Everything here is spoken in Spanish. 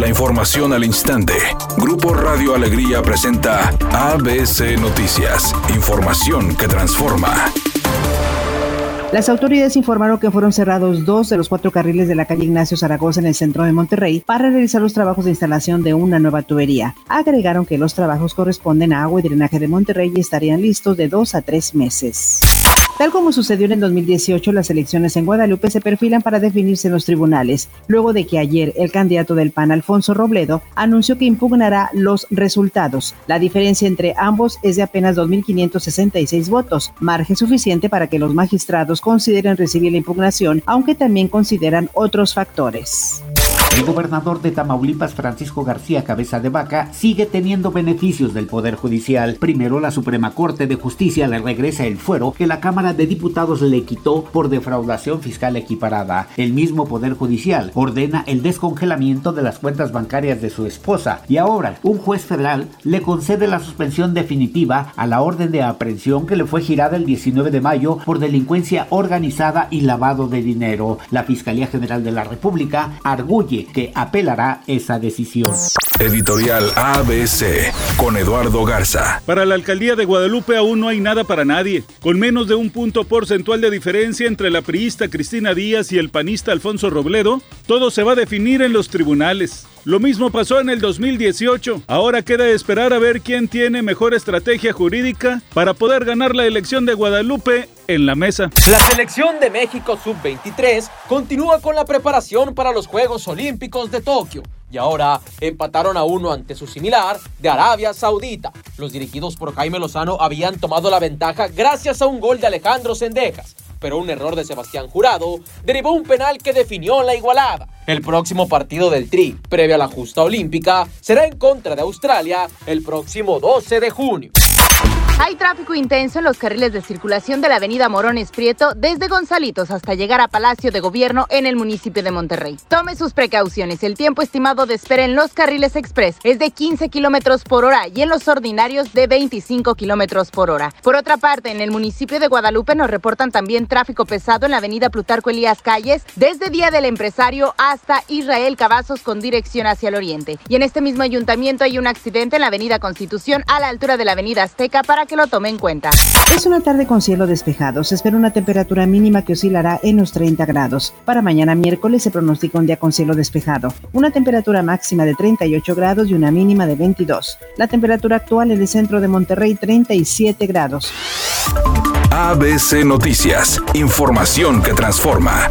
La información al instante. Grupo Radio Alegría presenta ABC Noticias. Información que transforma. Las autoridades informaron que fueron cerrados dos de los cuatro carriles de la calle Ignacio Zaragoza en el centro de Monterrey para realizar los trabajos de instalación de una nueva tubería. Agregaron que los trabajos corresponden a agua y drenaje de Monterrey y estarían listos de dos a tres meses. Tal como sucedió en el 2018, las elecciones en Guadalupe se perfilan para definirse en los tribunales, luego de que ayer el candidato del PAN, Alfonso Robledo, anunció que impugnará los resultados. La diferencia entre ambos es de apenas 2.566 votos, margen suficiente para que los magistrados consideren recibir la impugnación, aunque también consideran otros factores. El gobernador de Tamaulipas, Francisco García Cabeza de Vaca, sigue teniendo beneficios del Poder Judicial. Primero, la Suprema Corte de Justicia le regresa el fuero que la Cámara de Diputados le quitó por defraudación fiscal equiparada. El mismo Poder Judicial ordena el descongelamiento de las cuentas bancarias de su esposa y ahora un juez federal le concede la suspensión definitiva a la orden de aprehensión que le fue girada el 19 de mayo por delincuencia organizada y lavado de dinero. La Fiscalía General de la República arguye que apelará esa decisión. Editorial ABC con Eduardo Garza. Para la alcaldía de Guadalupe aún no hay nada para nadie. Con menos de un punto porcentual de diferencia entre la priista Cristina Díaz y el panista Alfonso Robledo, todo se va a definir en los tribunales. Lo mismo pasó en el 2018. Ahora queda esperar a ver quién tiene mejor estrategia jurídica para poder ganar la elección de Guadalupe en la mesa. La selección de México sub-23 continúa con la preparación para los Juegos Olímpicos de Tokio y ahora empataron a uno ante su similar de Arabia Saudita. Los dirigidos por Jaime Lozano habían tomado la ventaja gracias a un gol de Alejandro Sendejas, pero un error de Sebastián Jurado derivó un penal que definió la igualada. El próximo partido del Tri, previo a la justa olímpica, será en contra de Australia el próximo 12 de junio. Hay tráfico intenso en los carriles de circulación de la avenida Morones Prieto desde Gonzalitos hasta llegar a Palacio de Gobierno en el municipio de Monterrey. Tome sus precauciones. El tiempo estimado de espera en los carriles express es de 15 kilómetros por hora y en los ordinarios de 25 kilómetros por hora. Por otra parte, en el municipio de Guadalupe nos reportan también tráfico pesado en la avenida Plutarco Elías Calles desde Día del Empresario hasta Israel Cavazos con dirección hacia el oriente. Y en este mismo ayuntamiento hay un accidente en la avenida Constitución a la altura de la avenida Azteca para que lo tome en cuenta. Es una tarde con cielo despejado. Se espera una temperatura mínima que oscilará en los 30 grados. Para mañana miércoles se pronostica un día con cielo despejado. Una temperatura máxima de 38 grados y una mínima de 22. La temperatura actual en el centro de Monterrey 37 grados. ABC Noticias. Información que transforma.